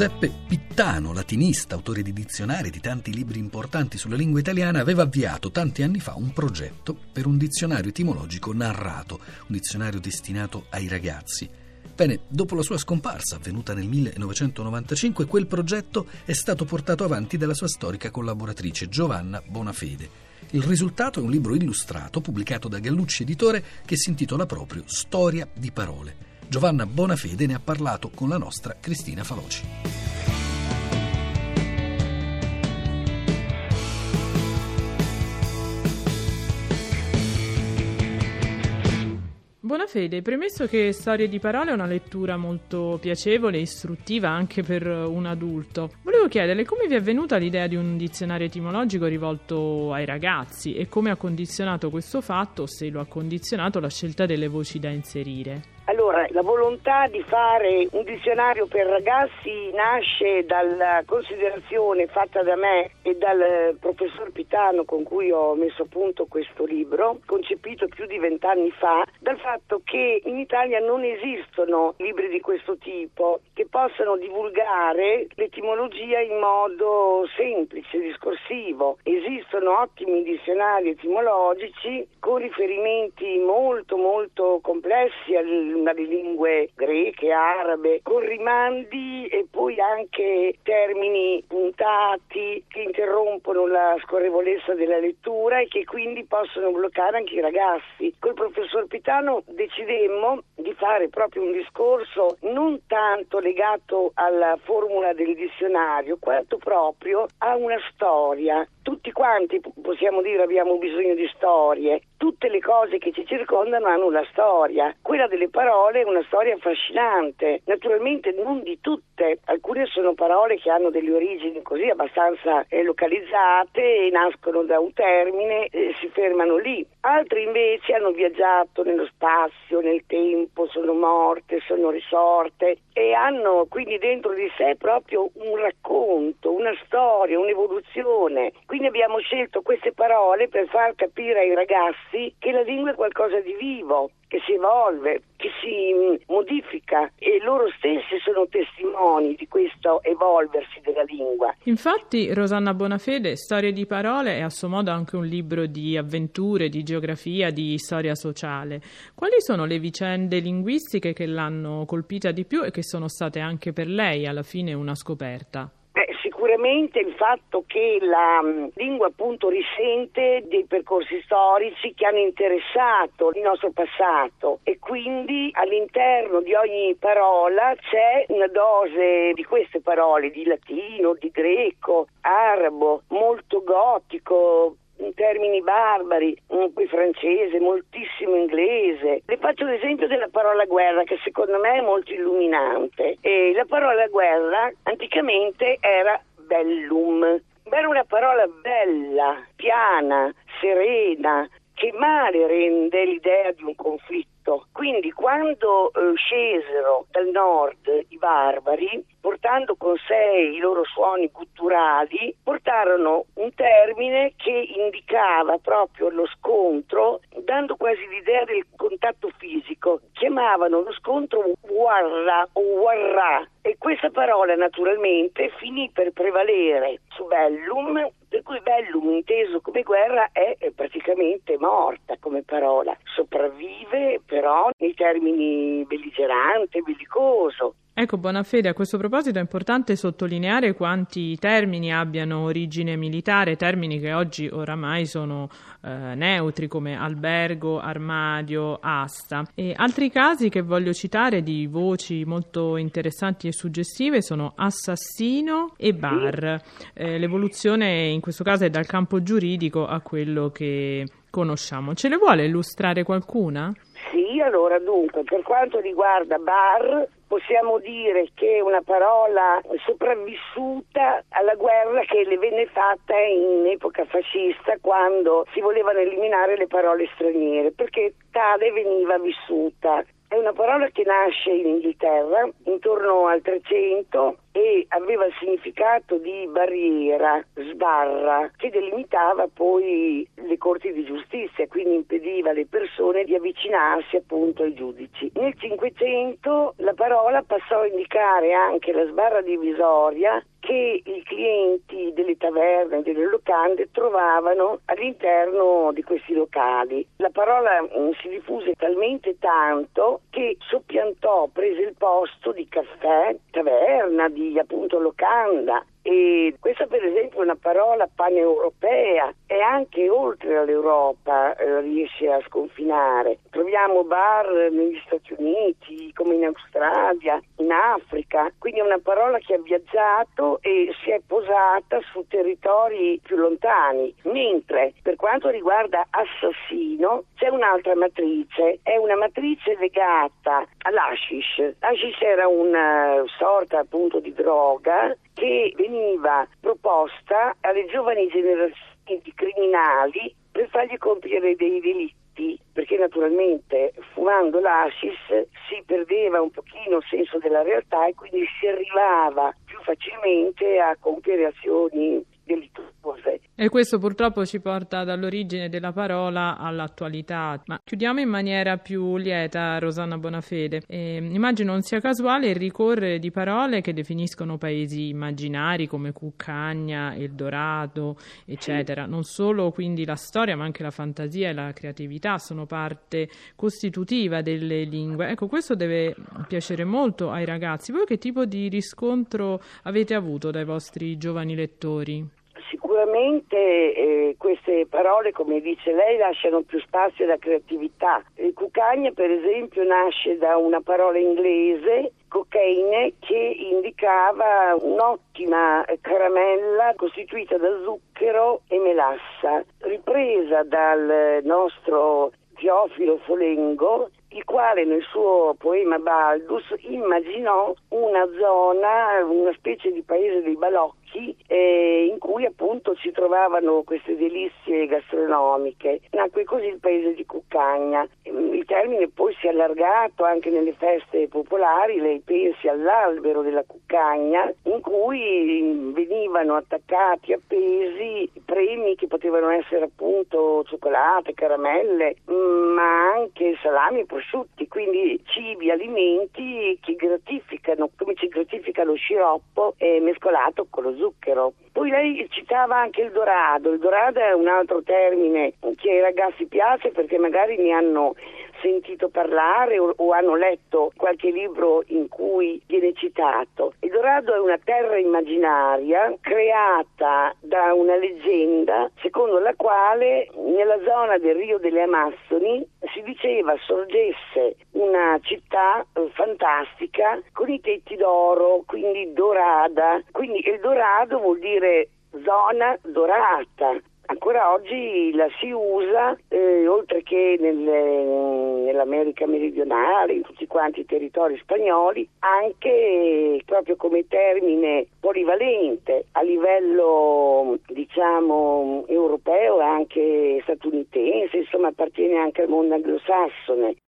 Giuseppe Pittano, latinista, autore di dizionari e di tanti libri importanti sulla lingua italiana, aveva avviato tanti anni fa un progetto per un dizionario etimologico narrato, un dizionario destinato ai ragazzi. Bene, dopo la sua scomparsa, avvenuta nel 1995, quel progetto è stato portato avanti dalla sua storica collaboratrice Giovanna Bonafede. Il risultato è un libro illustrato pubblicato da Gallucci Editore che si intitola proprio Storia di parole. Giovanna Bonafede ne ha parlato con la nostra Cristina Faloci. Buonafede, premesso che Storie di parole è una lettura molto piacevole e istruttiva anche per un adulto, volevo chiederle come vi è venuta l'idea di un dizionario etimologico rivolto ai ragazzi e come ha condizionato questo fatto, o se lo ha condizionato, la scelta delle voci da inserire. Allora, la volontà di fare un dizionario per ragazzi nasce dalla considerazione fatta da me e dal professor Pitano con cui ho messo a punto questo libro, concepito più di vent'anni fa, dal fatto che in Italia non esistono libri di questo tipo che possano divulgare l'etimologia in modo semplice, discorsivo. Esistono ottimi dizionari etimologici con riferimenti molto molto complessi al dalle lingue greche, arabe, con rimandi e poi anche termini puntati che interrompono la scorrevolezza della lettura e che quindi possono bloccare anche i ragazzi. Col professor Pitano decidemmo di fare proprio un discorso non tanto legato alla formula del dizionario, quanto proprio a una storia. Tutti quanti possiamo dire abbiamo bisogno di storie, tutte le cose che ci circondano hanno una storia. Quella delle parole è una storia affascinante, naturalmente non di tutte, alcune sono parole che hanno delle origini così abbastanza eh, localizzate e nascono da un termine e si fermano lì. Altre invece hanno viaggiato nello spazio, nel tempo, sono morte, sono risorte e hanno quindi dentro di sé proprio un racconto, storia, un'evoluzione. Quindi abbiamo scelto queste parole per far capire ai ragazzi che la lingua è qualcosa di vivo, che si evolve, che si mm, modifica e loro stessi sono testimoni di questo evolversi della lingua. Infatti Rosanna Bonafede, Storie di parole, è a suo modo anche un libro di avventure, di geografia, di storia sociale. Quali sono le vicende linguistiche che l'hanno colpita di più e che sono state anche per lei alla fine una scoperta? Sicuramente il fatto che la mm, lingua appunto risente dei percorsi storici che hanno interessato il nostro passato e quindi all'interno di ogni parola c'è una dose di queste parole, di latino, di greco, arabo, molto gotico, termini barbari, poi francese, moltissimo inglese. Le faccio l'esempio della parola guerra che secondo me è molto illuminante. E la parola guerra anticamente era bellum. Era una parola bella, piana, serena, che male rende l'idea di un conflitto. Quindi quando eh, scesero dal nord i barbari, portando con sé i loro suoni gutturali, portarono un termine che indicava proprio lo scontro, dando quasi l'idea del contatto fisico. Chiamavano lo scontro warra o warra e questa parola naturalmente finì per prevalere su bellum, per cui bellum inteso come guerra è praticamente morta come parola, sopravvive però nei termini belligerante, bellicoso. Ecco, Bonafede, a questo proposito è importante sottolineare quanti termini abbiano origine militare, termini che oggi oramai sono eh, neutri come albergo, armadio, asta. E altri casi che voglio citare di voci molto interessanti e suggestive sono assassino e bar. Eh, l'evoluzione in questo caso è dal campo giuridico a quello che conosciamo. Ce le vuole illustrare qualcuna? Sì, allora dunque, per quanto riguarda bar, possiamo dire che è una parola sopravvissuta alla guerra che le venne fatta in epoca fascista quando si volevano eliminare le parole straniere, perché tale veniva vissuta. È una parola che nasce in Inghilterra intorno al 300 e aveva il significato di barriera, sbarra, che delimitava poi le corti di giustizia, quindi impediva alle persone di avvicinarsi appunto ai giudici. Nel Cinquecento la parola passò a indicare anche la sbarra divisoria che i clienti delle taverne, delle locande trovavano all'interno di questi locali. La parola mm, si diffuse talmente tanto che soppiantò, prese il posto di caffè, taverna, di appunto locanda e questa per esempio è una parola paneuropea e anche oltre all'Europa eh, riesce a sconfinare. Troviamo bar negli Stati Uniti, come in Australia, in Africa, quindi è una parola che ha viaggiato e si è posata su territori più lontani. Mentre per quanto riguarda assassino c'è un'altra matrice, è una matrice legata all'ashish. L'ashish era una sorta appunto di droga che veniva proposta alle giovani generazioni di criminali per fargli compiere dei delitti perché naturalmente fumando l'ascis si perdeva un pochino il senso della realtà e quindi si arrivava più facilmente a compiere azioni delittuose. E questo purtroppo ci porta dall'origine della parola all'attualità. Ma chiudiamo in maniera più lieta, Rosanna Bonafede. E, immagino non sia casuale il ricorrere di parole che definiscono paesi immaginari come Cuccagna, Eldorado, eccetera. Non solo quindi la storia, ma anche la fantasia e la creatività sono parte costitutiva delle lingue. Ecco, questo deve piacere molto ai ragazzi. Voi che tipo di riscontro avete avuto dai vostri giovani lettori? Sicuramente eh, queste parole, come dice lei, lasciano più spazio alla creatività. Il cucagna, per esempio, nasce da una parola inglese, cocaine, che indicava un'ottima caramella costituita da zucchero e melassa, ripresa dal nostro Teofilo Folengo, il quale nel suo poema Baldus immaginò una zona, una specie di paese dei balocchi, eh, in cui appunto si trovavano queste delizie gastronomiche. Nacque così il paese di Cuccagna. Il termine poi si è allargato anche nelle feste popolari, lei pensi all'albero della Cuccagna, in cui venivano attaccati, appesi premi che potevano essere appunto cioccolate, caramelle, ma anche salami e prosciutti, quindi cibi, alimenti che gratificano, come ci gratifica lo sciroppo eh, mescolato con lo zucchero. Poi lei citava anche il dorado, il dorado è un altro termine che ai ragazzi piace perché magari ne hanno sentito parlare o, o, hanno letto qualche libro in cui viene citato. Il Dorado è una terra immaginaria creata da una leggenda secondo la quale nella zona del Rio delle Amazzoni si diceva sorgesse una città eh, fantastica con i tetti d'oro, quindi dorada. Quindi il Dorado vuol dire zona dorata, Ancora oggi la si usa, eh, oltre che nelle, nell'America meridionale, in tutti quanti i territori spagnoli, anche proprio come termine polivalente a livello diciamo europeo e anche statunitense, insomma appartiene anche al mondo anglosassone.